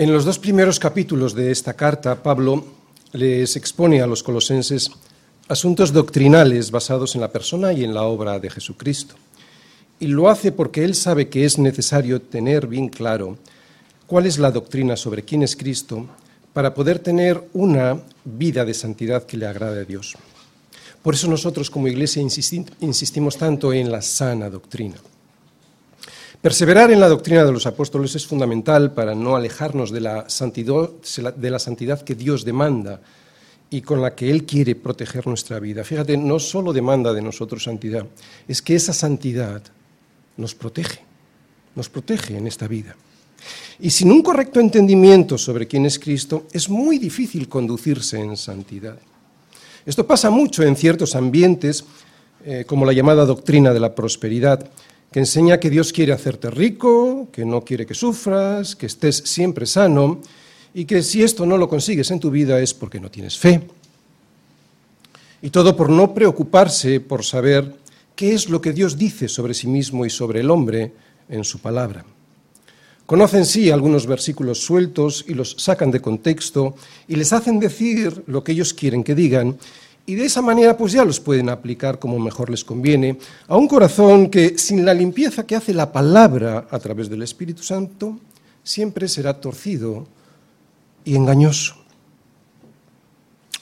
En los dos primeros capítulos de esta carta, Pablo les expone a los colosenses asuntos doctrinales basados en la persona y en la obra de Jesucristo. Y lo hace porque él sabe que es necesario tener bien claro cuál es la doctrina sobre quién es Cristo para poder tener una vida de santidad que le agrade a Dios. Por eso nosotros como iglesia insistimos tanto en la sana doctrina. Perseverar en la doctrina de los apóstoles es fundamental para no alejarnos de la santidad, de la santidad que Dios demanda y con la que Él quiere proteger nuestra vida. Fíjate, no solo demanda de nosotros santidad, es que esa santidad nos protege, nos protege en esta vida. Y sin un correcto entendimiento sobre quién es Cristo, es muy difícil conducirse en santidad. Esto pasa mucho en ciertos ambientes, eh, como la llamada doctrina de la prosperidad, que enseña que Dios quiere hacerte rico, que no quiere que sufras, que estés siempre sano y que si esto no lo consigues en tu vida es porque no tienes fe. Y todo por no preocuparse por saber qué es lo que Dios dice sobre sí mismo y sobre el hombre en su palabra. Conocen sí algunos versículos sueltos y los sacan de contexto y les hacen decir lo que ellos quieren que digan y de esa manera pues ya los pueden aplicar como mejor les conviene a un corazón que sin la limpieza que hace la palabra a través del Espíritu Santo siempre será torcido y engañoso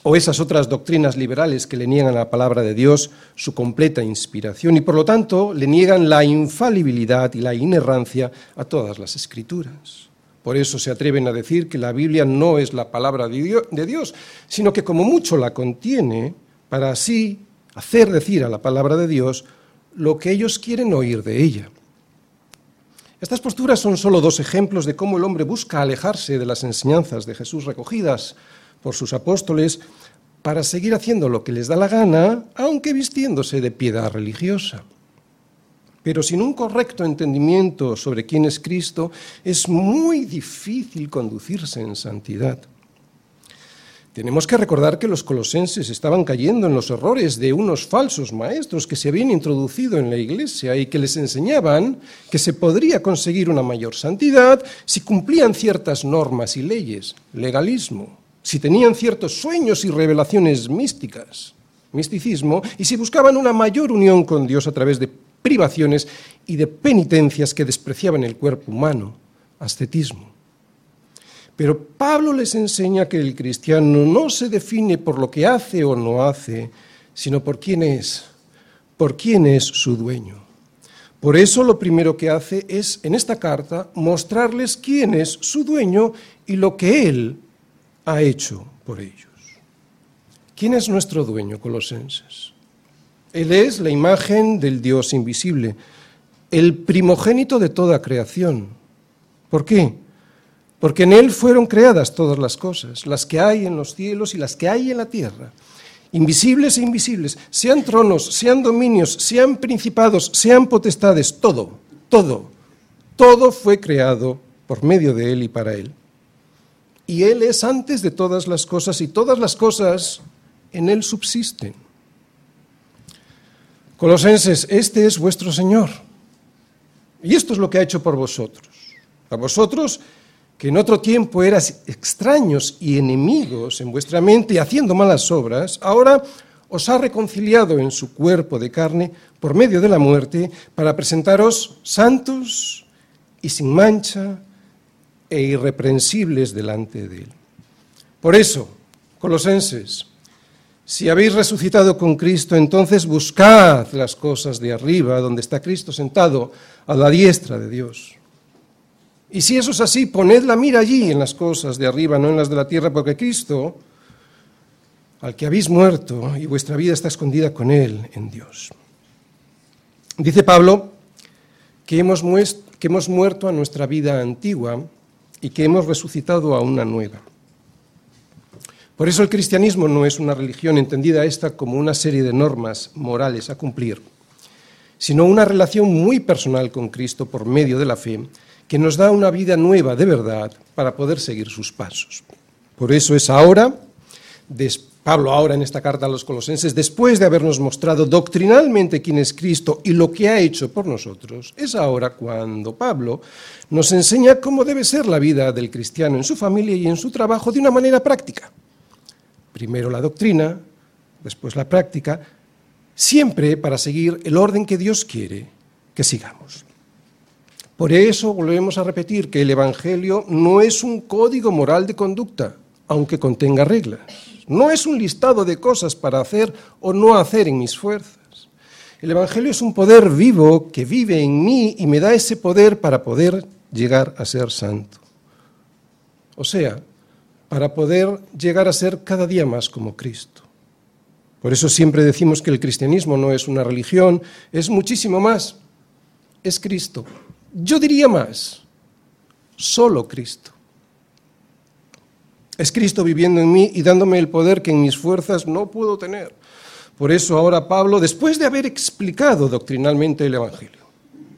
o esas otras doctrinas liberales que le niegan a la palabra de Dios su completa inspiración y por lo tanto le niegan la infalibilidad y la inerrancia a todas las escrituras. Por eso se atreven a decir que la Biblia no es la palabra de Dios, sino que como mucho la contiene para así hacer decir a la palabra de Dios lo que ellos quieren oír de ella. Estas posturas son solo dos ejemplos de cómo el hombre busca alejarse de las enseñanzas de Jesús recogidas por sus apóstoles para seguir haciendo lo que les da la gana, aunque vistiéndose de piedad religiosa. Pero sin un correcto entendimiento sobre quién es Cristo, es muy difícil conducirse en santidad. Tenemos que recordar que los colosenses estaban cayendo en los errores de unos falsos maestros que se habían introducido en la iglesia y que les enseñaban que se podría conseguir una mayor santidad si cumplían ciertas normas y leyes, legalismo si tenían ciertos sueños y revelaciones místicas, misticismo, y si buscaban una mayor unión con Dios a través de privaciones y de penitencias que despreciaban el cuerpo humano, ascetismo. Pero Pablo les enseña que el cristiano no se define por lo que hace o no hace, sino por quién es, por quién es su dueño. Por eso lo primero que hace es, en esta carta, mostrarles quién es su dueño y lo que él ha hecho por ellos. ¿Quién es nuestro dueño, colosenses? Él es la imagen del Dios invisible, el primogénito de toda creación. ¿Por qué? Porque en Él fueron creadas todas las cosas, las que hay en los cielos y las que hay en la tierra, invisibles e invisibles, sean tronos, sean dominios, sean principados, sean potestades, todo, todo, todo fue creado por medio de Él y para Él y Él es antes de todas las cosas y todas las cosas en Él subsisten. Colosenses, este es vuestro Señor. Y esto es lo que ha hecho por vosotros. A vosotros que en otro tiempo eras extraños y enemigos en vuestra mente y haciendo malas obras, ahora os ha reconciliado en su cuerpo de carne por medio de la muerte para presentaros santos y sin mancha e irreprensibles delante de Él. Por eso, colosenses, si habéis resucitado con Cristo, entonces buscad las cosas de arriba, donde está Cristo sentado a la diestra de Dios. Y si eso es así, poned la mira allí en las cosas de arriba, no en las de la tierra, porque Cristo, al que habéis muerto, y vuestra vida está escondida con Él en Dios. Dice Pablo que hemos, muerto a nuestra vida antigua y que hemos resucitado a una nueva. Por eso el cristianismo no es una religión entendida esta como una serie de normas morales a cumplir, sino una relación muy personal con Cristo por medio de la fe que nos da una vida nueva de verdad para poder seguir sus pasos. Por eso es ahora, Pablo ahora en esta carta a los colosenses, después de habernos mostrado doctrinalmente quién es Cristo y lo que ha hecho por nosotros, es ahora cuando Pablo nos enseña cómo debe ser la vida del cristiano en su familia y en su trabajo de una manera práctica. Primero la doctrina, después la práctica, siempre para seguir el orden que Dios quiere que sigamos. Por eso volvemos a repetir que el Evangelio no es un código moral de conducta, aunque contenga reglas. No es un listado de cosas para hacer o no hacer en mis fuerzas. El Evangelio es un poder vivo que vive en mí y me da ese poder para poder llegar a ser santo. O sea, para poder llegar a ser cada día más como Cristo. Por eso siempre decimos que el cristianismo no es una religión, es muchísimo más. Es Cristo. Yo diría más, solo Cristo. Es Cristo viviendo en mí y dándome el poder que en mis fuerzas no puedo tener. Por eso ahora Pablo, después de haber explicado doctrinalmente el Evangelio,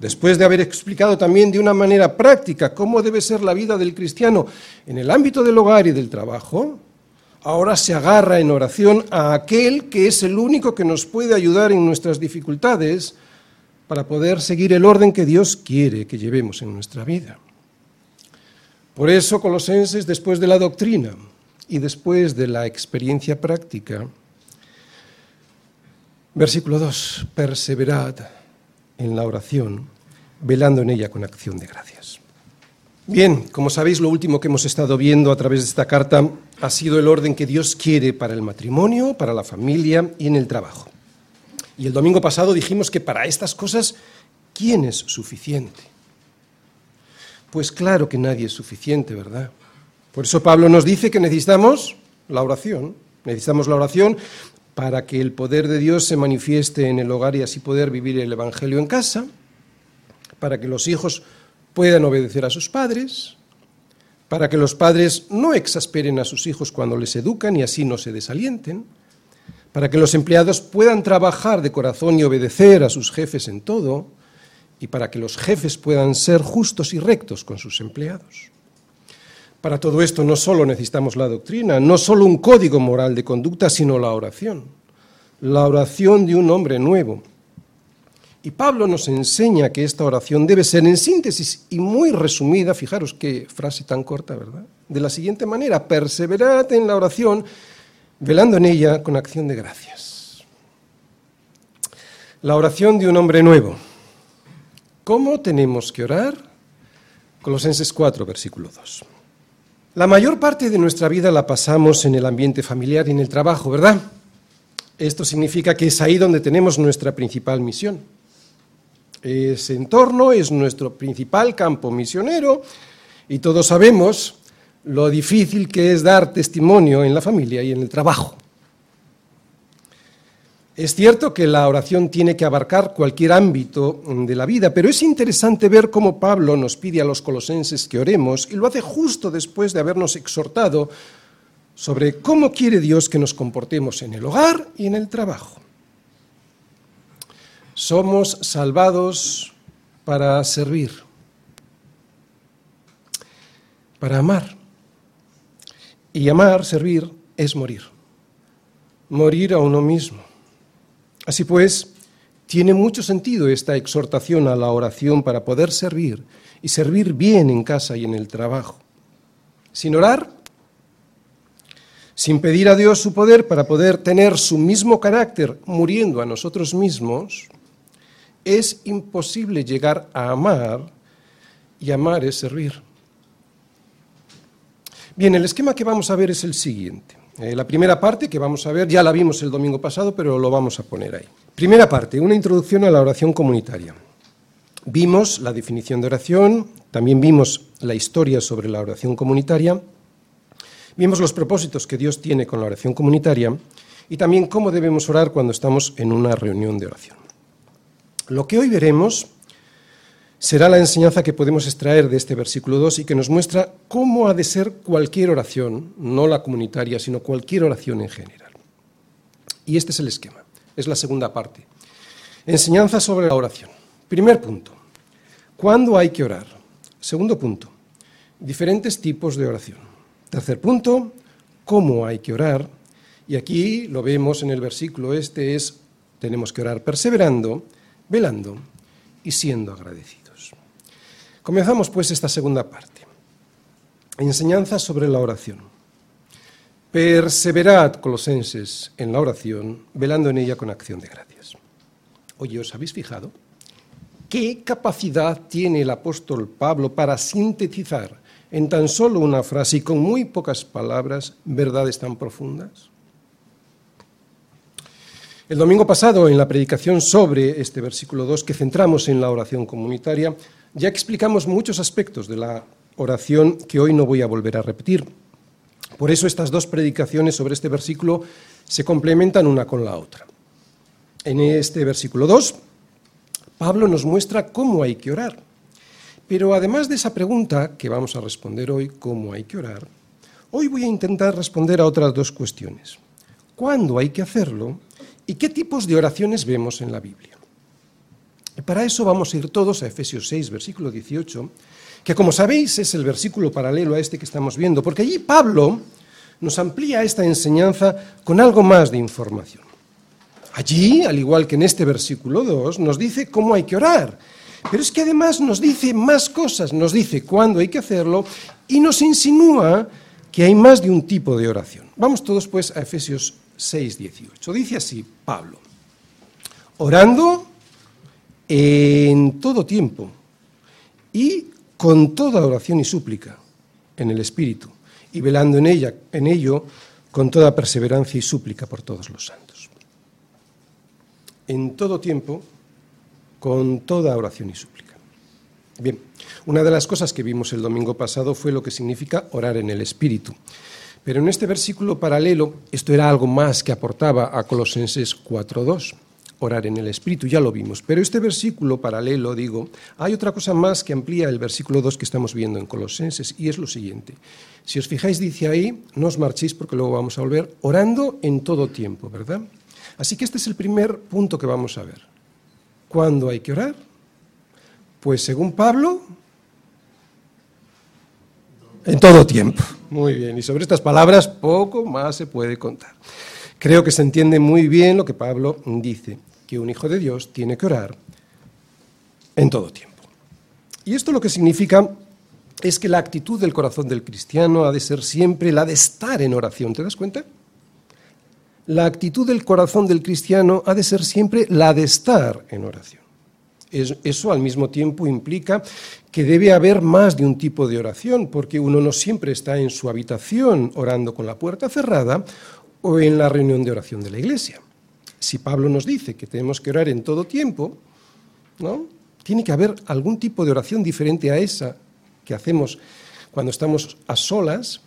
después de haber explicado también de una manera práctica cómo debe ser la vida del cristiano en el ámbito del hogar y del trabajo, ahora se agarra en oración a aquel que es el único que nos puede ayudar en nuestras dificultades para poder seguir el orden que Dios quiere que llevemos en nuestra vida. Por eso, Colosenses, después de la doctrina y después de la experiencia práctica, versículo 2, perseverad en la oración, velando en ella con acción de gracias. Bien, como sabéis, lo último que hemos estado viendo a través de esta carta ha sido el orden que Dios quiere para el matrimonio, para la familia y en el trabajo. Y el domingo pasado dijimos que para estas cosas, ¿quién es suficiente? Pues claro que nadie es suficiente, ¿verdad? Por eso Pablo nos dice que necesitamos la oración. Necesitamos la oración para que el poder de Dios se manifieste en el hogar y así poder vivir el Evangelio en casa, para que los hijos puedan obedecer a sus padres, para que los padres no exasperen a sus hijos cuando les educan y así no se desalienten, para que los empleados puedan trabajar de corazón y obedecer a sus jefes en todo, y para que los jefes puedan ser justos y rectos con sus empleados. Para todo esto no solo necesitamos la doctrina, no solo un código moral de conducta, sino la oración, la oración de un hombre nuevo. Y Pablo nos enseña que esta oración debe ser en síntesis y muy resumida, fijaros qué frase tan corta, ¿verdad? De la siguiente manera, perseverad en la oración, velando en ella con acción de gracias. La oración de un hombre nuevo. ¿Cómo tenemos que orar? Colosenses 4, versículo 2. La mayor parte de nuestra vida la pasamos en el ambiente familiar y en el trabajo, ¿verdad? Esto significa que es ahí donde tenemos nuestra principal misión. Ese entorno es nuestro principal campo misionero y todos sabemos lo difícil que es dar testimonio en la familia y en el trabajo. Es cierto que la oración tiene que abarcar cualquier ámbito de la vida, pero es interesante ver cómo Pablo nos pide a los colosenses que oremos y lo hace justo después de habernos exhortado sobre cómo quiere Dios que nos comportemos en el hogar y en el trabajo. Somos salvados para servir, para amar. Y amar, servir, es morir. Morir a uno mismo. Así pues, tiene mucho sentido esta exhortación a la oración para poder servir y servir bien en casa y en el trabajo. Sin orar, sin pedir a Dios su poder para poder tener su mismo carácter muriendo a nosotros mismos, es imposible llegar a amar y amar es servir. Bien, el esquema que vamos a ver es el siguiente. Eh, la primera parte que vamos a ver ya la vimos el domingo pasado, pero lo vamos a poner ahí. Primera parte, una introducción a la oración comunitaria. Vimos la definición de oración, también vimos la historia sobre la oración comunitaria, vimos los propósitos que Dios tiene con la oración comunitaria y también cómo debemos orar cuando estamos en una reunión de oración. Lo que hoy veremos será la enseñanza que podemos extraer de este versículo 2 y que nos muestra cómo ha de ser cualquier oración, no la comunitaria, sino cualquier oración en general. Y este es el esquema, es la segunda parte. Enseñanza sobre la oración. Primer punto, ¿cuándo hay que orar? Segundo punto, diferentes tipos de oración. Tercer punto, ¿cómo hay que orar? Y aquí lo vemos en el versículo este, es tenemos que orar perseverando, velando y siendo agradecidos. Comenzamos pues esta segunda parte. Enseñanza sobre la oración. Perseverad, colosenses, en la oración, velando en ella con acción de gracias. Oye, ¿os habéis fijado? ¿Qué capacidad tiene el apóstol Pablo para sintetizar en tan solo una frase y con muy pocas palabras verdades tan profundas? El domingo pasado, en la predicación sobre este versículo 2, que centramos en la oración comunitaria, ya explicamos muchos aspectos de la oración que hoy no voy a volver a repetir. Por eso estas dos predicaciones sobre este versículo se complementan una con la otra. En este versículo 2, Pablo nos muestra cómo hay que orar. Pero además de esa pregunta que vamos a responder hoy, cómo hay que orar, hoy voy a intentar responder a otras dos cuestiones. ¿Cuándo hay que hacerlo? ¿Y qué tipos de oraciones vemos en la Biblia? Y para eso vamos a ir todos a Efesios 6, versículo 18, que como sabéis es el versículo paralelo a este que estamos viendo, porque allí Pablo nos amplía esta enseñanza con algo más de información. Allí, al igual que en este versículo 2, nos dice cómo hay que orar, pero es que además nos dice más cosas, nos dice cuándo hay que hacerlo y nos insinúa que hay más de un tipo de oración. Vamos todos pues a Efesios 6:18. Dice así Pablo, orando en todo tiempo y con toda oración y súplica en el Espíritu y velando en ella, en ello, con toda perseverancia y súplica por todos los santos. En todo tiempo, con toda oración y súplica. Bien, una de las cosas que vimos el domingo pasado fue lo que significa orar en el Espíritu. Pero en este versículo paralelo, esto era algo más que aportaba a Colosenses 4.2, orar en el Espíritu, ya lo vimos. Pero este versículo paralelo, digo, hay otra cosa más que amplía el versículo 2 que estamos viendo en Colosenses, y es lo siguiente. Si os fijáis, dice ahí, no os marchéis porque luego vamos a volver, orando en todo tiempo, ¿verdad? Así que este es el primer punto que vamos a ver. ¿Cuándo hay que orar? Pues según Pablo, en todo tiempo. Muy bien, y sobre estas palabras poco más se puede contar. Creo que se entiende muy bien lo que Pablo dice, que un hijo de Dios tiene que orar en todo tiempo. Y esto lo que significa es que la actitud del corazón del cristiano ha de ser siempre la de estar en oración, ¿te das cuenta? La actitud del corazón del cristiano ha de ser siempre la de estar en oración. Eso al mismo tiempo implica que debe haber más de un tipo de oración, porque uno no siempre está en su habitación orando con la puerta cerrada o en la reunión de oración de la iglesia. Si Pablo nos dice que tenemos que orar en todo tiempo, ¿no? Tiene que haber algún tipo de oración diferente a esa que hacemos cuando estamos a solas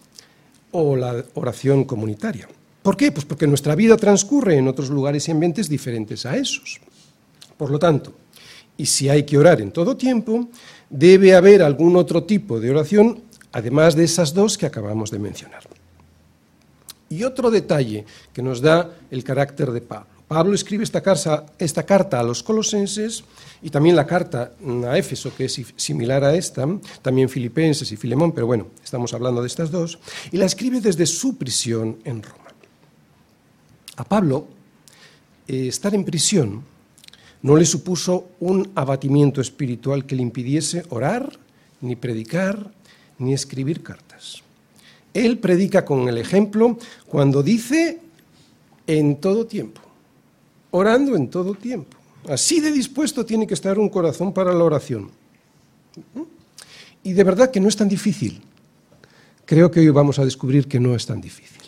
o la oración comunitaria. ¿Por qué? Pues porque nuestra vida transcurre en otros lugares y ambientes diferentes a esos. Por lo tanto, y si hay que orar en todo tiempo, debe haber algún otro tipo de oración, además de esas dos que acabamos de mencionar. Y otro detalle que nos da el carácter de Pablo. Pablo escribe esta carta, a los colosenses y también la carta a Éfeso, que es similar a esta, también Filipenses y Filemón, pero bueno, estamos hablando de estas dos, y la escribe desde su prisión en Roma. A Pablo, eh, estar en prisión no le supuso un abatimiento espiritual que le impidiese orar, ni predicar, ni escribir cartas. Él predica con el ejemplo cuando dice en todo tiempo, orando en todo tiempo. Así de dispuesto tiene que estar un corazón para la oración. Y de verdad que no es tan difícil. Creo que hoy vamos a descubrir que no es tan difícil.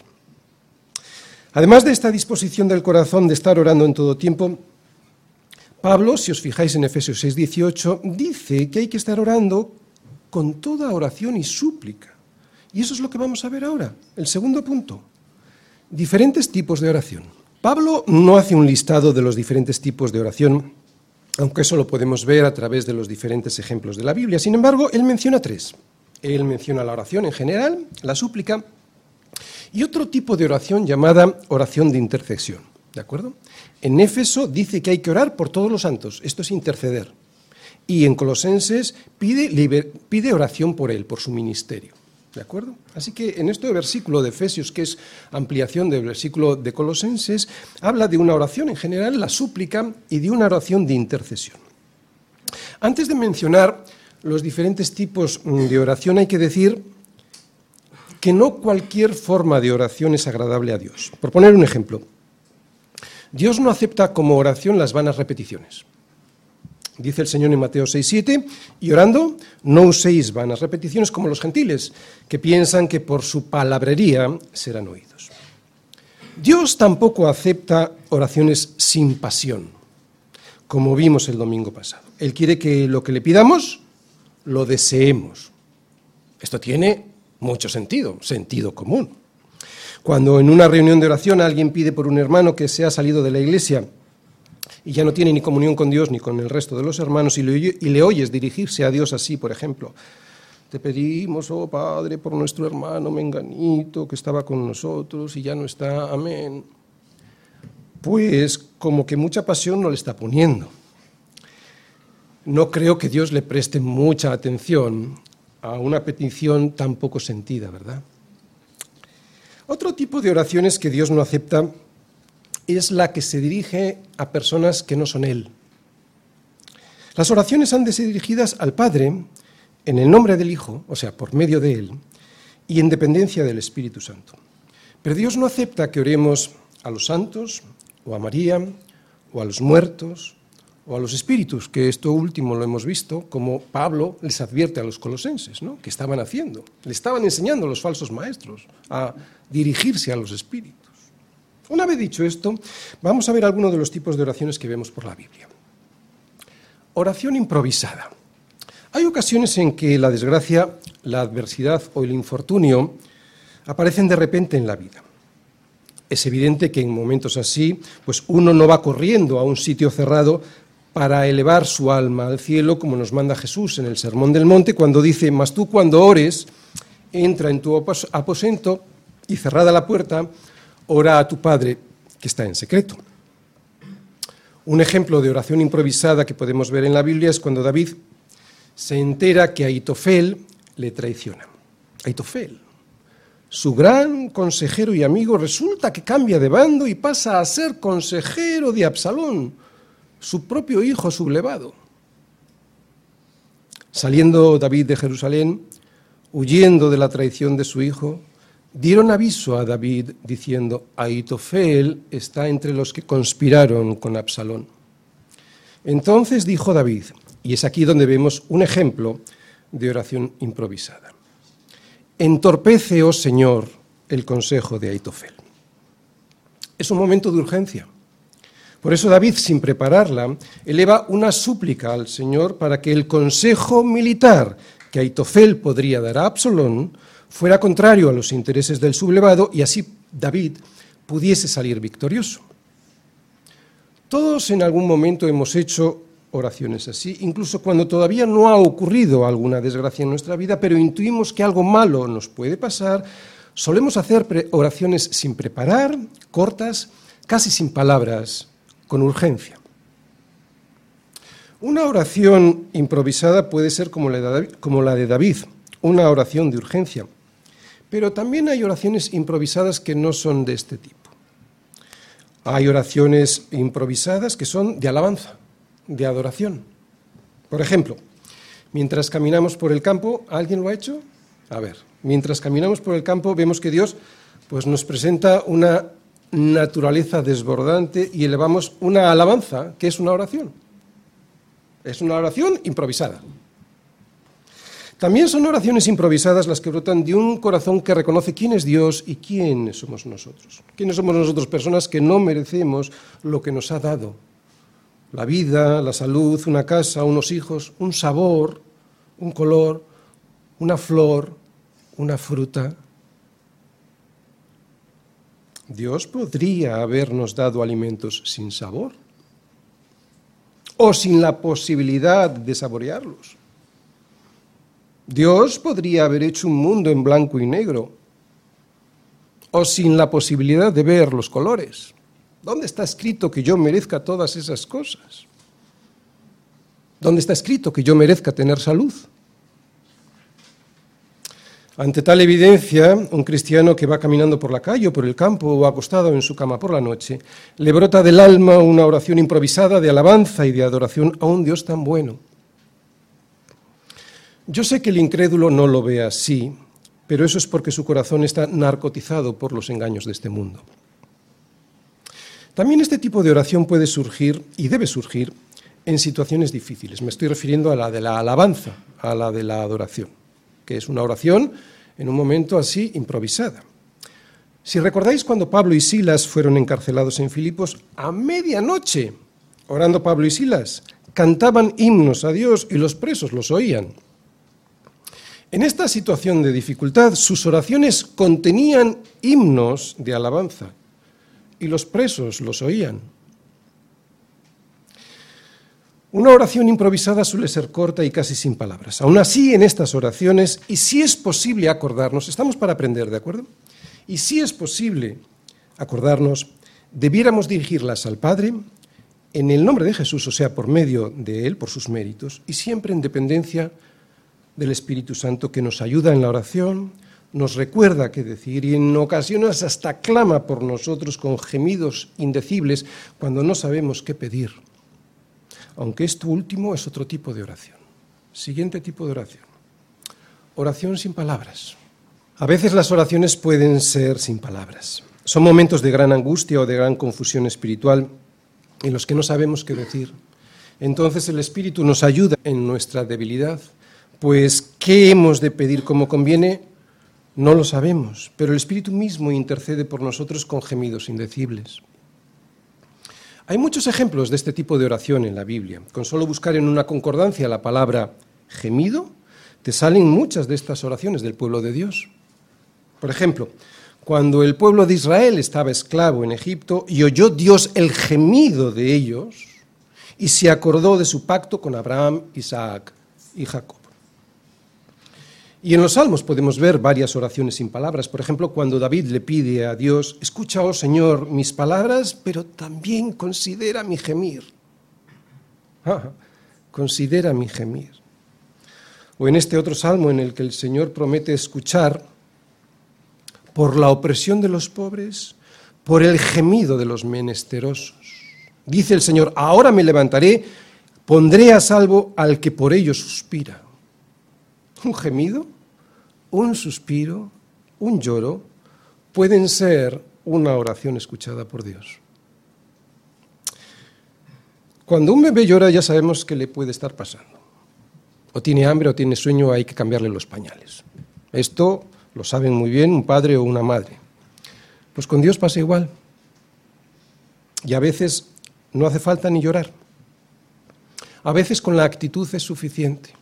Además de esta disposición del corazón de estar orando en todo tiempo, Pablo, si os fijáis en Efesios 6:18, dice que hay que estar orando con toda oración y súplica. Y eso es lo que vamos a ver ahora, el segundo punto. Diferentes tipos de oración. Pablo no hace un listado de los diferentes tipos de oración, aunque eso lo podemos ver a través de los diferentes ejemplos de la Biblia. Sin embargo, él menciona tres. Él menciona la oración en general, la súplica y otro tipo de oración llamada oración de intercesión. ¿De acuerdo? En Éfeso dice que hay que orar por todos los santos, esto es interceder. Y en Colosenses pide, pide oración por él, por su ministerio. ¿De acuerdo? Así que en este versículo de Efesios, que es ampliación del versículo de Colosenses, habla de una oración en general, la súplica, y de una oración de intercesión. Antes de mencionar los diferentes tipos de oración, hay que decir que no cualquier forma de oración es agradable a Dios. Por poner un ejemplo, Dios no acepta como oración las vanas repeticiones. Dice el Señor en Mateo 6:7, y orando, no uséis vanas repeticiones como los gentiles, que piensan que por su palabrería serán oídos. Dios tampoco acepta oraciones sin pasión, como vimos el domingo pasado. Él quiere que lo que le pidamos lo deseemos. Esto tiene mucho sentido, sentido común. Cuando en una reunión de oración alguien pide por un hermano que se ha salido de la iglesia y ya no tiene ni comunión con Dios ni con el resto de los hermanos y le, oyes dirigirse a Dios así, por ejemplo, te pedimos, oh Padre, por nuestro hermano Menganito que estaba con nosotros y ya no está, amén. Pues como que mucha pasión no le está poniendo. No creo que Dios le preste mucha atención a una petición tan poco sentida, ¿verdad? Otro tipo de oraciones que Dios no acepta es la que se dirige a personas que no son Él. Las oraciones han de ser dirigidas al Padre en el nombre del Hijo, o sea, por medio de Él, y en dependencia del Espíritu Santo. Pero Dios no acepta que oremos a los santos, o a María, o a los muertos, o a los espíritus, que esto último lo hemos visto, como Pablo les advierte a los colosenses, ¿no? que estaban haciendo. Le estaban enseñando a los falsos maestros a dirigirse a los espíritus. Una vez dicho esto, vamos a ver algunos de los tipos de oraciones que vemos por la Biblia. Oración improvisada. Hay ocasiones en que la desgracia, la adversidad o el infortunio aparecen de repente en la vida. Es evidente que en momentos así, pues uno no va corriendo a un sitio cerrado para elevar su alma al cielo, como nos manda Jesús en el Sermón del Monte, cuando dice, mas tú cuando ores, entra en tu aposento y cerrada la puerta, ora a tu Padre que está en secreto. Un ejemplo de oración improvisada que podemos ver en la Biblia es cuando David se entera que Aitofel le traiciona. Aitofel, su gran consejero y amigo, resulta que cambia de bando y pasa a ser consejero de Absalón, su propio hijo sublevado. Saliendo David de Jerusalén, huyendo de la traición de su hijo, dieron aviso a David diciendo, Aitofel está entre los que conspiraron con Absalón. Entonces dijo David, y es aquí donde vemos un ejemplo de oración improvisada. Entorpece, oh Señor, el consejo de Aitofel. Es un momento de urgencia. Por eso David, sin prepararla, eleva una súplica al Señor para que el consejo militar que Aitofel podría dar a Absalón fuera contrario a los intereses del sublevado y así David pudiese salir victorioso. Todos en algún momento hemos hecho oraciones así, incluso cuando todavía no ha ocurrido alguna desgracia en nuestra vida, pero intuimos que algo malo nos puede pasar, solemos hacer oraciones sin preparar, cortas, casi sin palabras, con urgencia. Una oración improvisada puede ser como la de David, una oración de urgencia. Pero también hay oraciones improvisadas que no son de este tipo. Hay oraciones improvisadas que son de alabanza, de adoración. Por ejemplo, mientras caminamos por el campo, ¿alguien lo ha hecho? A ver, mientras caminamos por el campo vemos que Dios pues, nos presenta una naturaleza desbordante y elevamos una alabanza, que es una oración. Es una oración improvisada. También son oraciones improvisadas las que brotan de un corazón que reconoce quién es Dios y quiénes somos nosotros. ¿Quiénes somos nosotros? Personas que no merecemos lo que nos ha dado. La vida, la salud, una casa, unos hijos, un sabor, un color, una flor, una fruta. Dios podría habernos dado alimentos sin sabor o sin la posibilidad de saborearlos. Dios podría haber hecho un mundo en blanco y negro o sin la posibilidad de ver los colores. ¿Dónde está escrito que yo merezca todas esas cosas? ¿Dónde está escrito que yo merezca tener salud? Ante tal evidencia, un cristiano que va caminando por la calle o por el campo o acostado en su cama por la noche, le brota del alma una oración improvisada de alabanza y de adoración a un Dios tan bueno. Yo sé que el incrédulo no lo ve así, pero eso es porque su corazón está narcotizado por los engaños de este mundo. También este tipo de oración puede surgir y debe surgir en situaciones difíciles. Me estoy refiriendo a la de la alabanza, a la de la adoración que es una oración en un momento así improvisada. Si recordáis cuando Pablo y Silas fueron encarcelados en Filipos, a medianoche, orando Pablo y Silas, cantaban himnos a Dios y los presos los oían. En esta situación de dificultad, sus oraciones contenían himnos de alabanza y los presos los oían. Una oración improvisada suele ser corta y casi sin palabras. Aún así, en estas oraciones, y si es posible acordarnos, estamos para aprender, ¿de acuerdo? Y si es posible acordarnos, debiéramos dirigirlas al Padre en el nombre de Jesús, o sea, por medio de Él, por sus méritos, y siempre en dependencia del Espíritu Santo que nos ayuda en la oración, nos recuerda qué decir y en ocasiones hasta clama por nosotros con gemidos indecibles cuando no sabemos qué pedir aunque esto último es otro tipo de oración. Siguiente tipo de oración. Oración sin palabras. A veces las oraciones pueden ser sin palabras. Son momentos de gran angustia o de gran confusión espiritual en los que no sabemos qué decir. Entonces el Espíritu nos ayuda en nuestra debilidad, pues ¿qué hemos de pedir como conviene? No lo sabemos, pero el Espíritu mismo intercede por nosotros con gemidos indecibles. Hay muchos ejemplos de este tipo de oración en la Biblia. Con solo buscar en una concordancia la palabra gemido, te salen muchas de estas oraciones del pueblo de Dios. Por ejemplo, cuando el pueblo de Israel estaba esclavo en Egipto y oyó Dios el gemido de ellos y se acordó de su pacto con Abraham, Isaac y Jacob. Y en los Salmos podemos ver varias oraciones sin palabras. Por ejemplo, cuando David le pide a Dios, escucha, oh Señor, mis palabras, pero también considera mi gemir. Ah, considera mi gemir. O en este otro salmo en el que el Señor promete escuchar por la opresión de los pobres, por el gemido de los menesterosos. Dice el Señor, ahora me levantaré, pondré a salvo al que por ello suspira. ¿Un gemido? Un suspiro, un lloro, pueden ser una oración escuchada por Dios. Cuando un bebé llora ya sabemos qué le puede estar pasando. O tiene hambre o tiene sueño, hay que cambiarle los pañales. Esto lo saben muy bien un padre o una madre. Pues con Dios pasa igual. Y a veces no hace falta ni llorar. A veces con la actitud es suficiente.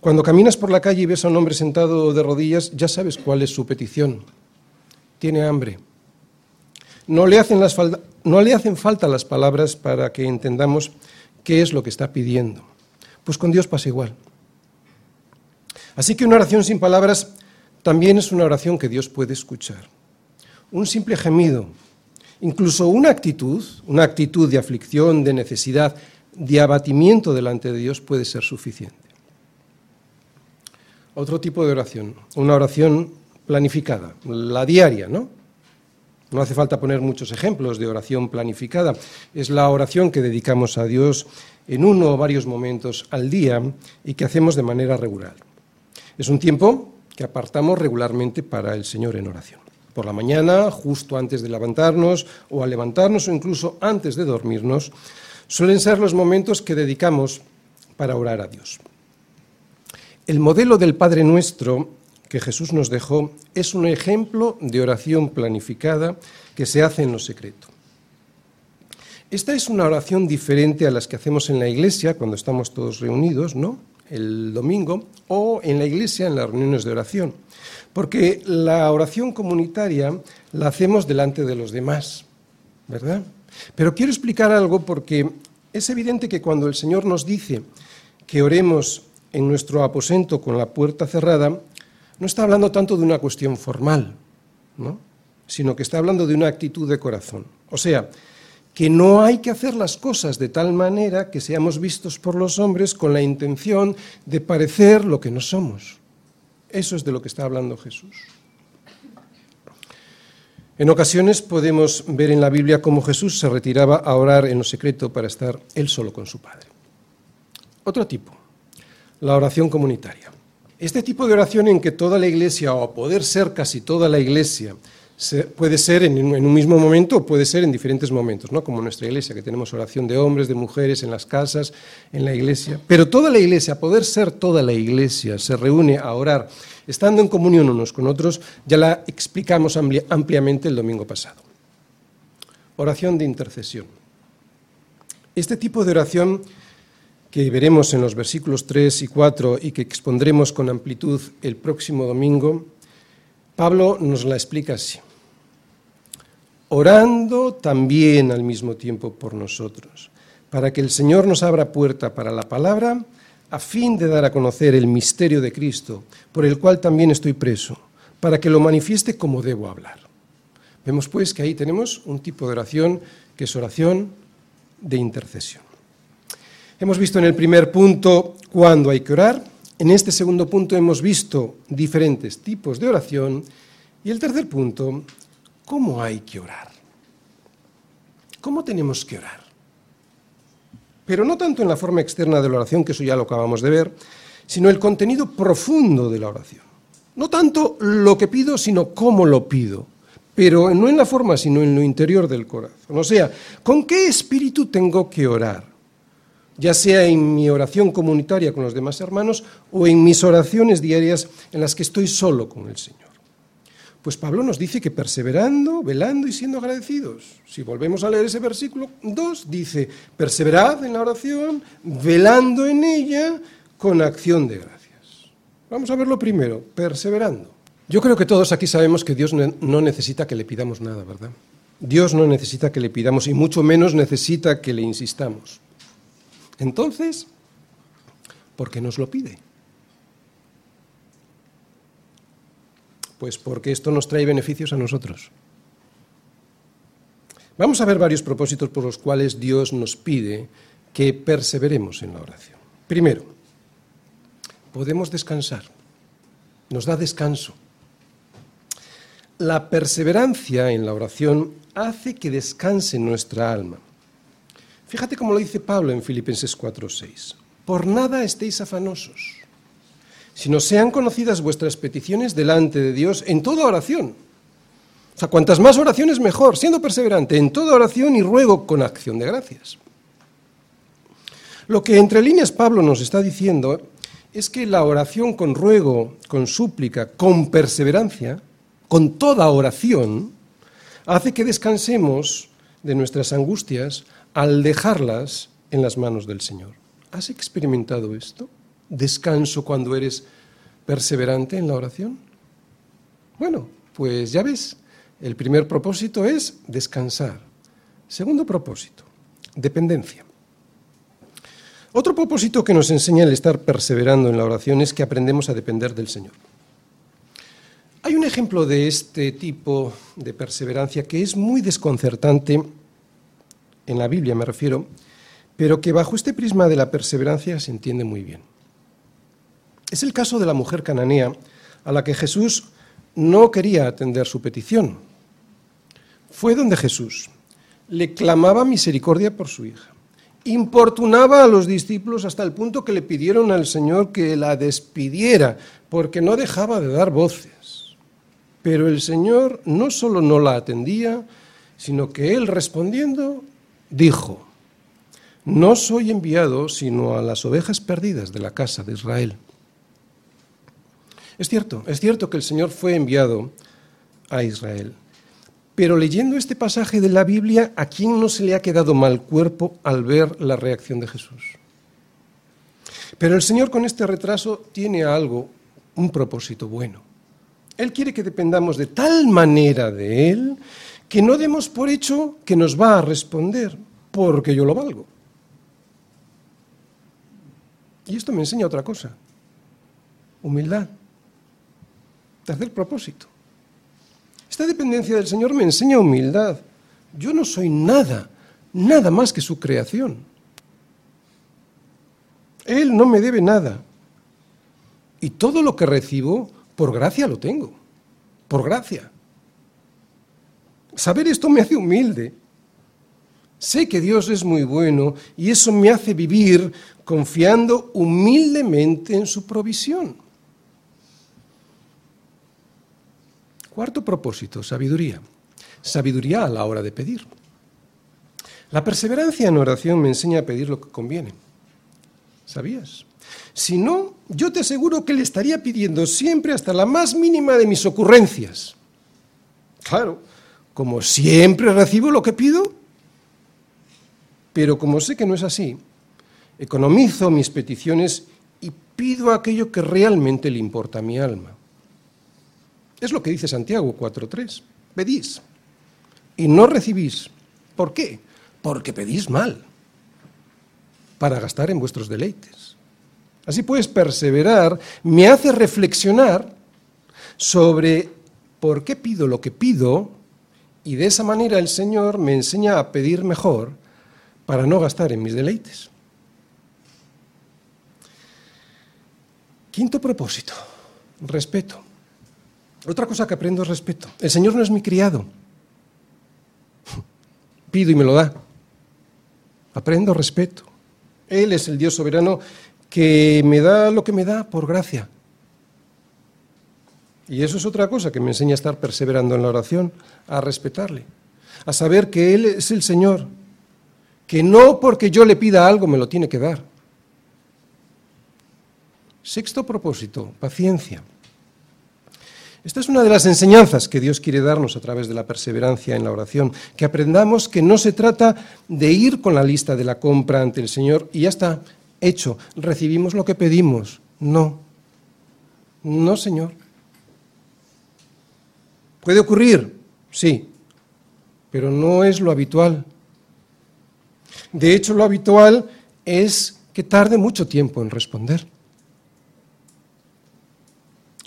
Cuando caminas por la calle y ves a un hombre sentado de rodillas, ya sabes cuál es su petición. Tiene hambre. No le hacen, falta las palabras para que entendamos qué es lo que está pidiendo. Pues con Dios pasa igual. Así que una oración sin palabras también es una oración que Dios puede escuchar. Un simple gemido, incluso una actitud, una actitud de aflicción, de necesidad, de abatimiento delante de Dios puede ser suficiente. Otro tipo de oración, una oración planificada, la diaria, ¿no? No hace falta poner muchos ejemplos de oración planificada. Es la oración que dedicamos a Dios en uno o varios momentos al día y que hacemos de manera regular. Es un tiempo que apartamos regularmente para el Señor en oración. Por la mañana, justo antes de levantarnos o al levantarnos o incluso antes de dormirnos, suelen ser los momentos que dedicamos para orar a Dios. El modelo del Padre Nuestro que Jesús nos dejó es un ejemplo de oración planificada que se hace en lo secreto. Esta es una oración diferente a las que hacemos en la iglesia cuando estamos todos reunidos, ¿no? El domingo, o en la iglesia en las reuniones de oración. Porque la oración comunitaria la hacemos delante de los demás, ¿verdad? Pero quiero explicar algo porque es evidente que cuando el Señor nos dice que oremos en nuestro aposento con la puerta cerrada, no está hablando tanto de una cuestión formal, ¿no? sino que está hablando de una actitud de corazón. O sea, que no hay que hacer las cosas de tal manera que seamos vistos por los hombres con la intención de parecer lo que no somos. Eso es de lo que está hablando Jesús. En ocasiones podemos ver en la Biblia cómo Jesús se retiraba a orar en lo secreto para estar él solo con su Padre. Otro tipo, la oración comunitaria. Este tipo de oración en que toda la iglesia, o a poder ser casi toda la iglesia, puede ser en, un mismo momento o puede ser en diferentes momentos, ¿no? como nuestra iglesia, que tenemos oración de hombres, de mujeres, en las casas, en la iglesia. Pero toda la iglesia, a poder ser toda la iglesia, se reúne a orar, estando en comunión unos con otros, ya la explicamos ampliamente el domingo pasado. Oración de intercesión. Este tipo de oración que veremos en los versículos 3 y 4 y que expondremos con amplitud el próximo domingo, Pablo nos la explica así. Orando también al mismo tiempo por nosotros, para que el Señor nos abra puerta para la palabra, a fin de dar a conocer el misterio de Cristo, por el cual también estoy preso, para que lo manifieste como debo hablar. Vemos pues que ahí tenemos un tipo de oración que es oración de intercesión. Hemos visto en el primer punto cuándo hay que orar, en este segundo punto hemos visto diferentes tipos de oración y el tercer punto, cómo hay que orar. ¿Cómo tenemos que orar? Pero no tanto en la forma externa de la oración, que eso ya lo acabamos de ver, sino el contenido profundo de la oración. No tanto lo que pido, sino cómo lo pido, pero no en la forma, sino en lo interior del corazón. O sea, ¿con qué espíritu tengo que orar? Ya sea en mi oración comunitaria con los demás hermanos o en mis oraciones diarias en las que estoy solo con el Señor. Pues Pablo nos dice que perseverando, velando y siendo agradecidos. Si volvemos a leer ese versículo 2, dice, perseverad en la oración, velando en ella con acción de gracias. Vamos a verlo primero, perseverando. Yo creo que todos aquí sabemos que Dios no necesita que le pidamos nada, ¿verdad? Dios no necesita que le pidamos y mucho menos necesita que le insistamos. Entonces, ¿por qué nos lo pide? Pues porque esto nos trae beneficios a nosotros. Vamos a ver varios propósitos por los cuales Dios nos pide que perseveremos en la oración. Primero, podemos descansar. Nos da descanso. La perseverancia en la oración hace que descanse nuestra alma. Fíjate cómo lo dice Pablo en Filipenses 4:6. Por nada estéis afanosos, sino sean conocidas vuestras peticiones delante de Dios en toda oración. O sea, cuantas más oraciones mejor, siendo perseverante en toda oración y ruego con acción de gracias. Lo que entre líneas Pablo nos está diciendo es que la oración con ruego, con súplica, con perseverancia, con toda oración, hace que descansemos de nuestras angustias al dejarlas en las manos del Señor. ¿Has experimentado esto? ¿Descanso cuando eres perseverante en la oración? Bueno, pues ya ves, el primer propósito es descansar. Segundo propósito, dependencia. Otro propósito que nos enseña el estar perseverando en la oración es que aprendemos a depender del Señor. Hay un ejemplo de este tipo de perseverancia que es muy desconcertante en la Biblia me refiero, pero que bajo este prisma de la perseverancia se entiende muy bien. Es el caso de la mujer cananea a la que Jesús no quería atender su petición. Fue donde Jesús le clamaba misericordia por su hija, importunaba a los discípulos hasta el punto que le pidieron al Señor que la despidiera, porque no dejaba de dar voces. Pero el Señor no solo no la atendía, sino que él respondiendo dijo, no soy enviado sino a las ovejas perdidas de la casa de Israel. Es cierto, es cierto que el Señor fue enviado a Israel, pero leyendo este pasaje de la Biblia, ¿a quién no se le ha quedado mal cuerpo al ver la reacción de Jesús? Pero el Señor con este retraso tiene algo, un propósito bueno. Él quiere que dependamos de tal manera de Él que no demos por hecho que nos va a responder, porque yo lo valgo. Y esto me enseña otra cosa, humildad. Tercer propósito. Esta dependencia del Señor me enseña humildad. Yo no soy nada, nada más que su creación. Él no me debe nada. Y todo lo que recibo Por gracia lo tengo, por gracia. Saber esto me hace humilde. Sé que Dios es muy bueno y eso me hace vivir confiando humildemente en su provisión. Cuarto propósito, sabiduría. Sabiduría a la hora de pedir. La perseverancia en oración me enseña a pedir lo que conviene. ¿Sabías? Si no, yo te aseguro que le estaría pidiendo siempre hasta la más mínima de mis ocurrencias. Claro, como siempre recibo lo que pido, pero como sé que no es así, economizo mis peticiones y pido aquello que realmente le importa a mi alma. Es lo que dice Santiago 4.3. Pedís y no recibís. ¿Por qué? Porque pedís mal, para gastar en vuestros deleites. Así pues, perseverar me hace reflexionar sobre por qué pido lo que pido y de esa manera el Señor me enseña a pedir mejor para no gastar en mis deleites. Quinto propósito, respeto. Otra cosa que aprendo es respeto. El Señor no es mi criado. Pido y me lo da. Aprendo respeto. Él es el Dios soberano que me da lo que me da por gracia. Y eso es otra cosa que me enseña a estar perseverando en la oración, a respetarle, a saber que Él es el Señor, que no porque yo le pida algo me lo tiene que dar. Sexto propósito, paciencia. Esta es una de las enseñanzas que Dios quiere darnos a través de la perseverancia en la oración, que aprendamos que no se trata de ir con la lista de la compra ante el Señor y ya está, hecho, recibimos lo que pedimos. No, no, Señor. ¿Puede ocurrir? Sí, pero no es lo habitual. De hecho, lo habitual es que tarde mucho tiempo en responder.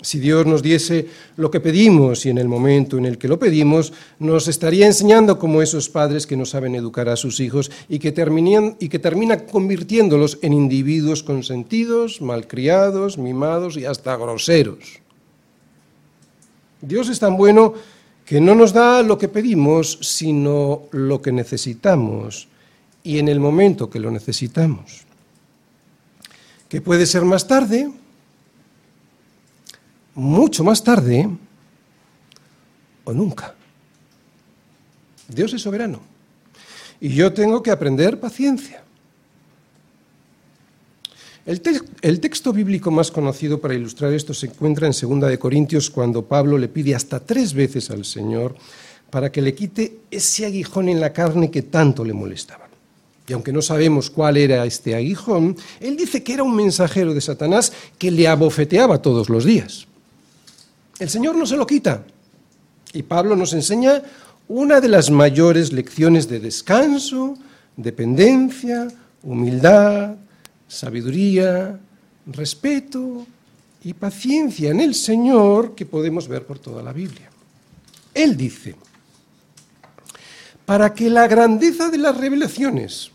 Si Dios nos diese lo que pedimos y en el momento en el que lo pedimos, nos estaría enseñando como esos padres que no saben educar a sus hijos y que, terminan, y que termina convirtiéndolos en individuos consentidos, malcriados, mimados y hasta groseros. Dios es tan bueno que no nos da lo que pedimos, sino lo que necesitamos y en el momento que lo necesitamos. Que puede ser más tarde, mucho más tarde o nunca. Dios es soberano. Y yo tengo que aprender paciencia. El, texto bíblico más conocido para ilustrar esto se encuentra en 2 de Corintios cuando Pablo le pide hasta tres veces al Señor para que le quite ese aguijón en la carne que tanto le molestaba. Y aunque no sabemos cuál era este aguijón, él dice que era un mensajero de Satanás que le abofeteaba todos los días. El Señor no se lo quita. Y Pablo nos enseña una de las mayores lecciones de descanso, dependencia, humildad, sabiduría, respeto y paciencia en el Señor que podemos ver por toda la Biblia. Él dice, para que la grandeza de las revelaciones,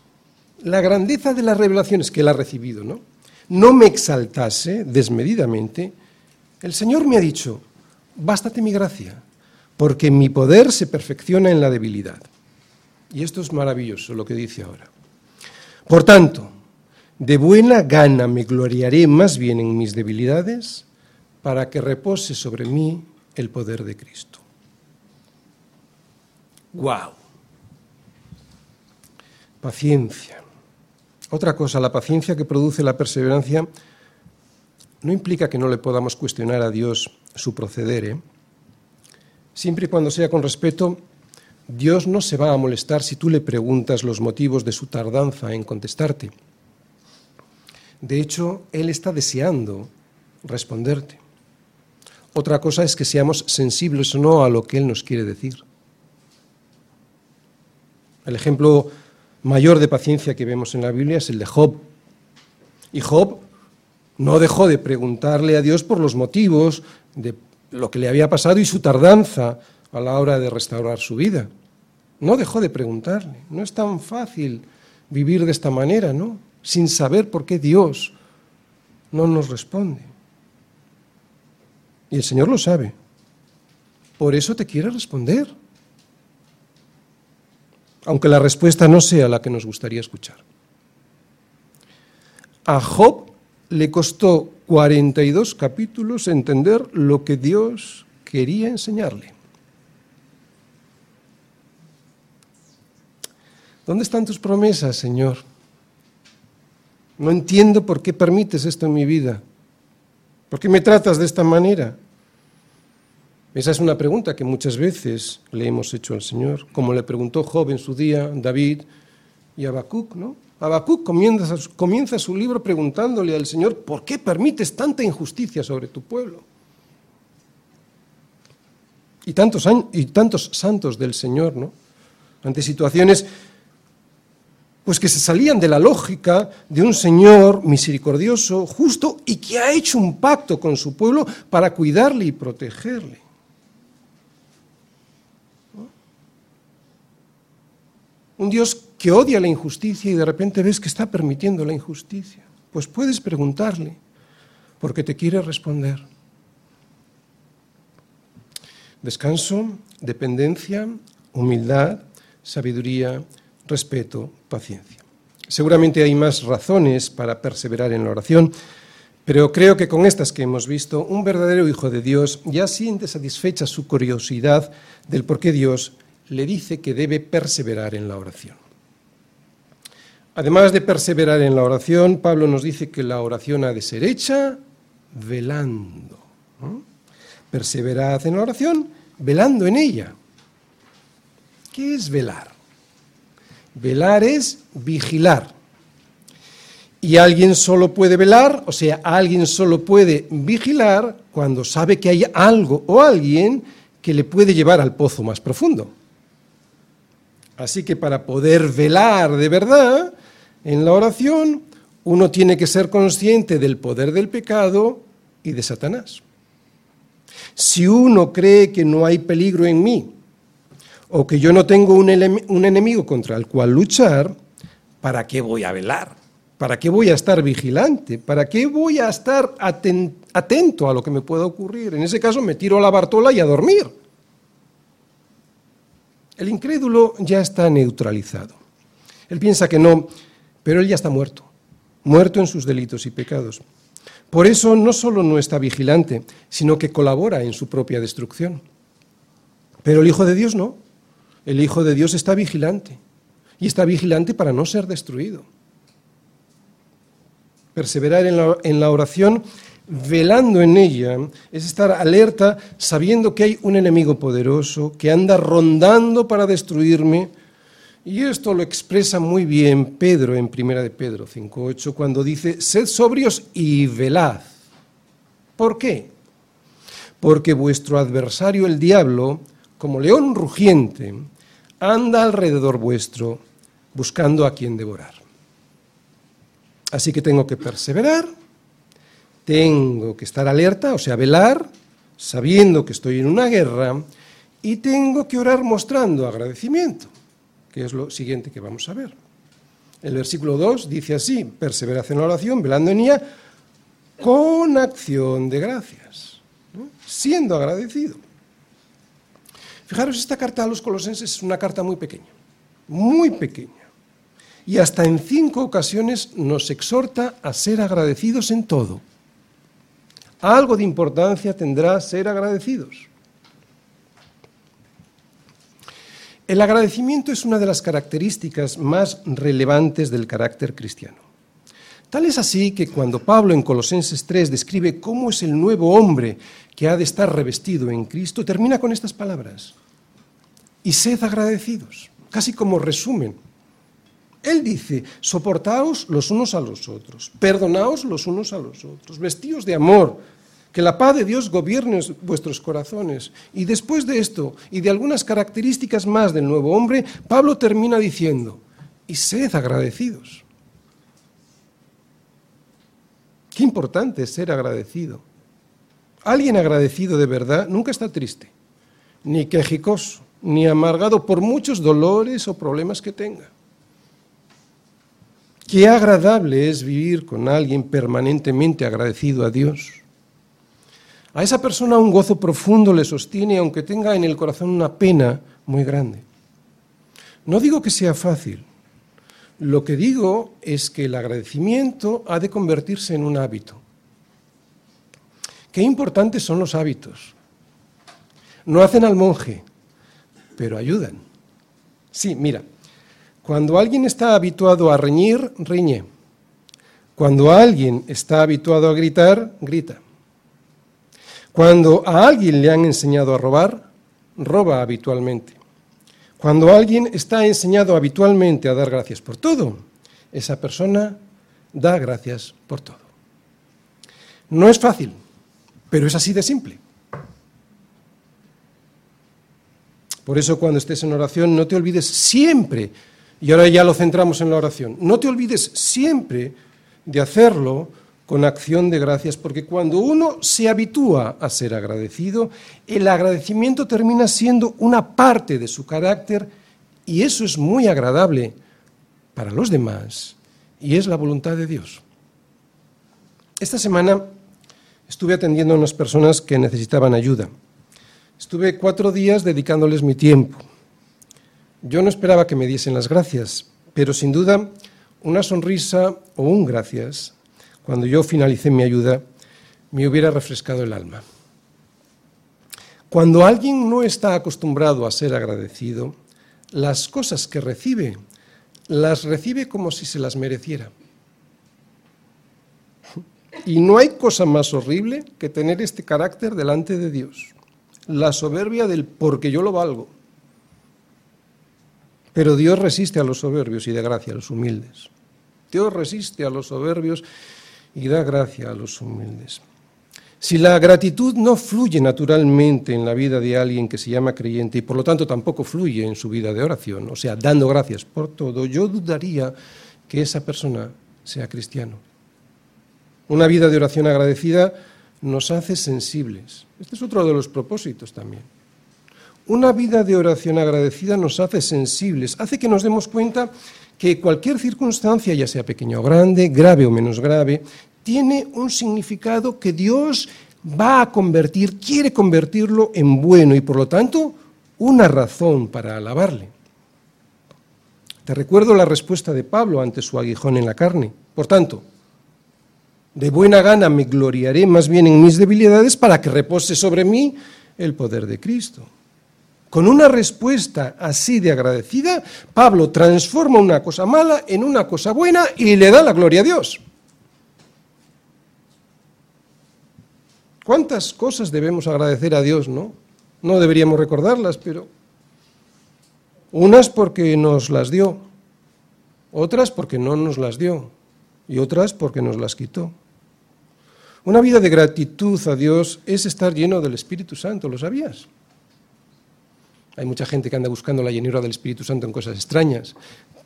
la grandeza de las revelaciones que él ha recibido, ¿no? me exaltase desmedidamente, el Señor me ha dicho, bástate mi gracia, porque mi poder se perfecciona en la debilidad. Y esto es maravilloso lo que dice ahora. Por tanto, de buena gana me gloriaré más bien en mis debilidades para que repose sobre mí el poder de Cristo. ¡Wow! Paciencia. Otra cosa, la paciencia que produce la perseverancia no implica que no le podamos cuestionar a Dios su proceder. ¿eh? Siempre y cuando sea con respeto, Dios no se va a molestar si tú le preguntas los motivos de su tardanza en contestarte. De hecho, Él está deseando responderte. Otra cosa es que seamos sensibles o no a lo que Él nos quiere decir. El ejemplo mayor de paciencia que vemos en la Biblia es el de Job. Y Job no dejó de preguntarle a Dios por los motivos de lo que le había pasado y su tardanza a la hora de restaurar su vida. No dejó de preguntarle. No es tan fácil vivir de esta manera, ¿no? Sin saber por qué Dios no nos responde. Y el Señor lo sabe. Por eso te quiere responder. Aunque la respuesta no sea la que nos gustaría escuchar. A Job le costó 42 capítulos entender lo que Dios quería enseñarle. ¿Dónde están tus promesas, Señor? No entiendo por qué permites esto en mi vida. ¿Por qué me tratas de esta manera? Esa es una pregunta que muchas veces le hemos hecho al Señor, como le preguntó Job en su día, David y Habacuc, ¿no? Habacuc comienza, su libro preguntándole al Señor, ¿por qué permites tanta injusticia sobre tu pueblo? Y tantos, y tantos santos del Señor, ¿no? Ante situaciones pues que se salían de la lógica de un Señor misericordioso, justo y que ha hecho un pacto con su pueblo para cuidarle y protegerle. Un Dios que odia la injusticia y de repente ves que está permitiendo la injusticia. Pues puedes preguntarle, porque te quiere responder. Descanso, dependencia, humildad, sabiduría, respeto, paciencia. Seguramente hay más razones para perseverar en la oración, pero creo que con estas que hemos visto, un verdadero hijo de Dios ya siente satisfecha su curiosidad del por qué Dios le dice que debe perseverar en la oración. Además de perseverar en la oración, Pablo nos dice que la oración ha de ser hecha velando. Perseverad en la oración, velando en ella. ¿Qué es velar? Velar es vigilar. Y alguien solo puede velar, o sea, alguien solo puede vigilar cuando sabe que hay algo o alguien que le puede llevar al pozo más profundo. Así que para poder velar de verdad en la oración, uno tiene que ser consciente del poder del pecado y de Satanás. Si uno cree que no hay peligro en mí, o que yo no tengo un, enemigo contra el cual luchar, ¿para qué voy a velar? ¿Para qué voy a estar vigilante? ¿Para qué voy a estar atento a lo que me pueda ocurrir? En ese caso me tiro a la bartola y a dormir. El incrédulo ya está neutralizado. Él piensa que no, pero él ya está muerto, muerto en sus delitos y pecados. Por eso no solo no está vigilante, sino que colabora en su propia destrucción. Pero el Hijo de Dios no. El Hijo de Dios está vigilante y está vigilante para no ser destruido. Perseverar en la, oración, velando en ella, es estar alerta sabiendo que hay un enemigo poderoso que anda rondando para destruirme. Y esto lo expresa muy bien Pedro en Primera de Pedro 5.8 cuando dice, sed sobrios y velad. ¿Por qué? Porque vuestro adversario el diablo, como león rugiente, anda alrededor vuestro buscando a quien devorar. Así que tengo que perseverar, tengo que estar alerta, o sea, velar, sabiendo que estoy en una guerra, y tengo que orar mostrando agradecimiento, que es lo siguiente que vamos a ver. El versículo 2 dice así, perseverad en la oración, velando en ella, con acción de gracias, siendo agradecido. Fijaros, esta carta a los colosenses es una carta muy pequeña, muy pequeña. Y hasta en cinco ocasiones nos exhorta a ser agradecidos en todo. Algo de importancia tendrá ser agradecidos. El agradecimiento es una de las características más relevantes del carácter cristiano. Tal es así que cuando Pablo en Colosenses 3 describe cómo es el nuevo hombre que ha de estar revestido en Cristo, termina con estas palabras. Y sed agradecidos, casi como resumen. Él dice, soportaos los unos a los otros, perdonaos los unos a los otros, vestíos de amor, que la paz de Dios gobierne vuestros corazones. Y después de esto y de algunas características más del nuevo hombre, Pablo termina diciendo, y sed agradecidos. Qué importante es ser agradecido. Alguien agradecido de verdad nunca está triste, ni quejicoso, ni amargado por muchos dolores o problemas que tenga. Qué agradable es vivir con alguien permanentemente agradecido a Dios. A esa persona un gozo profundo le sostiene aunque tenga en el corazón una pena muy grande. No digo que sea fácil. Lo que digo es que el agradecimiento ha de convertirse en un hábito. Qué importantes son los hábitos. No hacen al monje, pero ayudan. Sí, mira, cuando alguien está habituado a reñir, riñe. Cuando alguien está habituado a gritar, grita. Cuando a alguien le han enseñado a robar, roba habitualmente. Cuando alguien está enseñado habitualmente a dar gracias por todo, esa persona da gracias por todo. No es fácil, pero es así de simple. Por eso cuando estés en oración no te olvides siempre, y ahora ya lo centramos en la oración, no te olvides siempre de hacerlo con acción de gracias, porque cuando uno se habitúa a ser agradecido, el agradecimiento termina siendo una parte de su carácter y eso es muy agradable para los demás y es la voluntad de Dios. Esta semana estuve atendiendo a unas personas que necesitaban ayuda. Estuve cuatro días dedicándoles mi tiempo. Yo no esperaba que me diesen las gracias, pero sin duda una sonrisa o un gracias cuando yo finalicé mi ayuda, me hubiera refrescado el alma. Cuando alguien no está acostumbrado a ser agradecido, las cosas que recibe, las recibe como si se las mereciera. Y no hay cosa más horrible que tener este carácter delante de Dios, la soberbia del porque yo lo valgo. Pero Dios resiste a los soberbios y de gracia a los humildes. Dios resiste a los soberbios y da gracia a los humildes. Si la gratitud no fluye naturalmente en la vida de alguien que se llama creyente y por lo tanto tampoco fluye en su vida de oración, o sea, dando gracias por todo, yo dudaría que esa persona sea cristiano. Una vida de oración agradecida nos hace sensibles. Este es otro de los propósitos también. Una vida de oración agradecida nos hace sensibles, hace que nos demos cuenta que cualquier circunstancia, ya sea pequeña o grande, grave o menos grave, tiene un significado que Dios va a convertir, quiere convertirlo en bueno y por lo tanto una razón para alabarle. Te recuerdo la respuesta de Pablo ante su aguijón en la carne. Por tanto, de buena gana me gloriaré más bien en mis debilidades para que repose sobre mí el poder de Cristo. Con una respuesta así de agradecida, Pablo transforma una cosa mala en una cosa buena y le da la gloria a Dios. ¿Cuántas cosas debemos agradecer a Dios, no? No deberíamos recordarlas, pero unas porque nos las dio, otras porque no nos las dio y otras porque nos las quitó. Una vida de gratitud a Dios es estar lleno del Espíritu Santo, ¿lo sabías? Hay mucha gente que anda buscando la llenura del Espíritu Santo en cosas extrañas.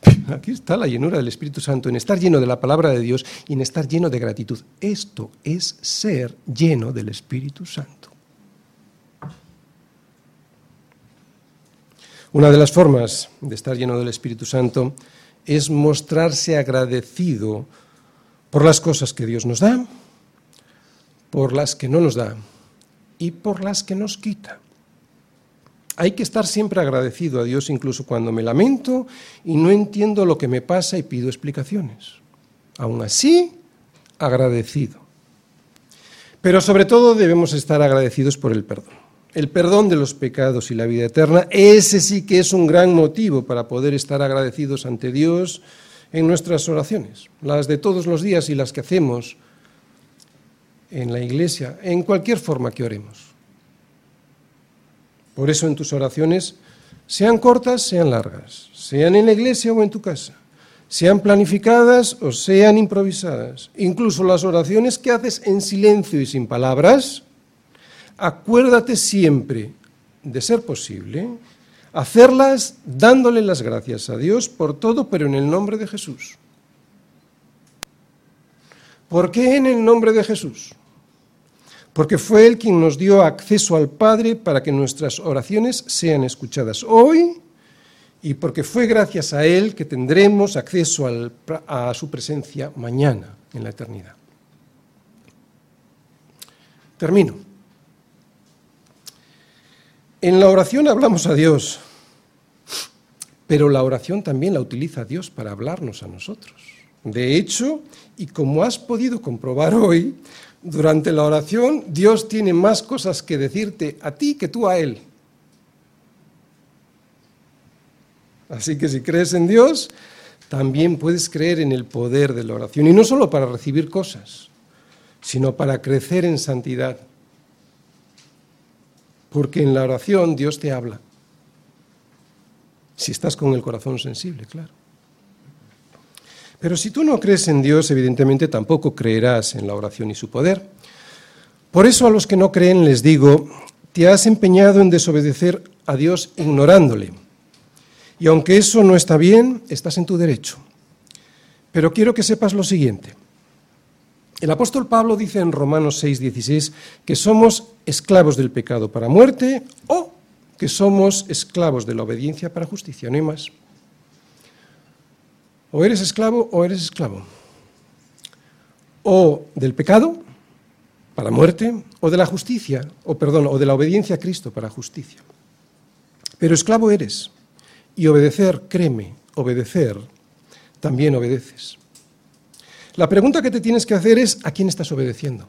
Aquí está la llenura del Espíritu Santo, en estar lleno de la palabra de Dios y en estar lleno de gratitud. Esto es ser lleno del Espíritu Santo. Una de las formas de estar lleno del Espíritu Santo es mostrarse agradecido por las cosas que Dios nos da, por las que no nos da y por las que nos quita. Hay que estar siempre agradecido a Dios incluso cuando me lamento y no entiendo lo que me pasa y pido explicaciones. Aún así, agradecido. Pero sobre todo debemos estar agradecidos por el perdón. El perdón de los pecados y la vida eterna, ese sí que es un gran motivo para poder estar agradecidos ante Dios en nuestras oraciones, las de todos los días y las que hacemos en la iglesia, en cualquier forma que oremos. Por eso en tus oraciones, sean cortas, sean largas, sean en la iglesia o en tu casa, sean planificadas o sean improvisadas, incluso las oraciones que haces en silencio y sin palabras, acuérdate siempre, de ser posible, hacerlas dándole las gracias a Dios por todo, pero en el nombre de Jesús. ¿Por qué en el nombre de Jesús? Porque fue Él quien nos dio acceso al Padre para que nuestras oraciones sean escuchadas hoy y porque fue gracias a Él que tendremos acceso a su presencia mañana en la eternidad. Termino. En la oración hablamos a Dios, pero la oración también la utiliza Dios para hablarnos a nosotros. De hecho, y como has podido comprobar hoy, durante la oración Dios tiene más cosas que decirte a ti que tú a Él. Así que si crees en Dios, también puedes creer en el poder de la oración. Y no solo para recibir cosas, sino para crecer en santidad. Porque en la oración Dios te habla. Si estás con el corazón sensible, claro. Pero si tú no crees en Dios, evidentemente tampoco creerás en la oración y su poder. Por eso a los que no creen les digo, te has empeñado en desobedecer a Dios ignorándole. Y aunque eso no está bien, estás en tu derecho. Pero quiero que sepas lo siguiente. El apóstol Pablo dice en Romanos 6:16 que somos esclavos del pecado para muerte o que somos esclavos de la obediencia para justicia, no hay más. O eres esclavo o eres esclavo. O del pecado para muerte o de la justicia, o perdón, o de la obediencia a Cristo para justicia. Pero esclavo eres y obedecer, créeme, obedecer, también obedeces. La pregunta que te tienes que hacer es, ¿a quién estás obedeciendo?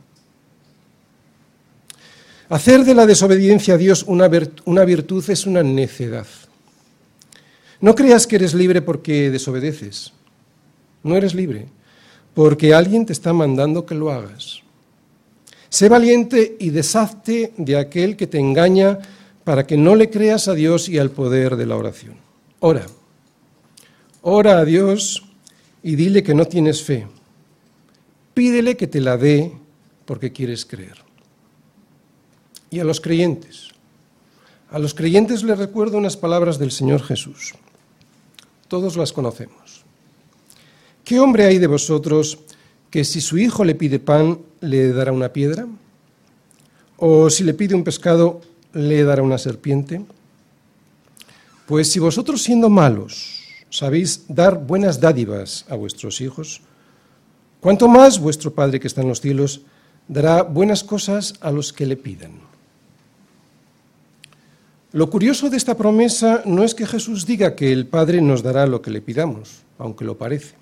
Hacer de la desobediencia a Dios una, virtud es una necedad. No creas que eres libre porque desobedeces. No eres libre, porque alguien te está mandando que lo hagas. Sé valiente y deshazte de aquel que te engaña para que no le creas a Dios y al poder de la oración. Ora. Ora a Dios y dile que no tienes fe pídele que te la dé porque quieres creer. Y a los creyentes, a los creyentes les recuerdo unas palabras del Señor Jesús. Todos las conocemos. ¿Qué hombre hay de vosotros que si su hijo le pide pan, le dará una piedra? ¿O si le pide un pescado, le dará una serpiente? Pues si vosotros siendo malos sabéis dar buenas dádivas a vuestros hijos, Cuanto más vuestro Padre que está en los cielos dará buenas cosas a los que le pidan. Lo curioso de esta promesa no es que Jesús diga que el Padre nos dará lo que le pidamos, aunque lo parece.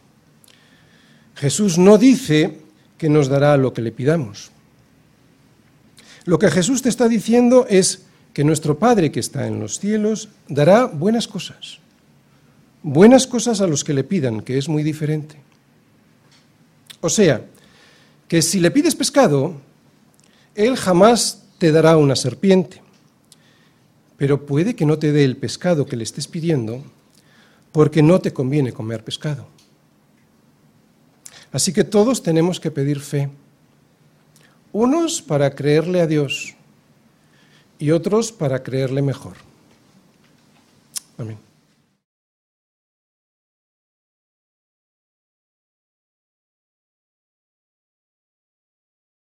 Jesús no dice que nos dará lo que le pidamos. Lo que Jesús te está diciendo es que nuestro Padre que está en los cielos dará buenas cosas. Buenas cosas a los que le pidan, que es muy diferente. O sea, que si le pides pescado, él jamás te dará una serpiente. Pero puede que no te dé el pescado que le estés pidiendo porque no te conviene comer pescado. Así que todos tenemos que pedir fe. Unos para creerle a Dios y otros para creerle mejor. Amén.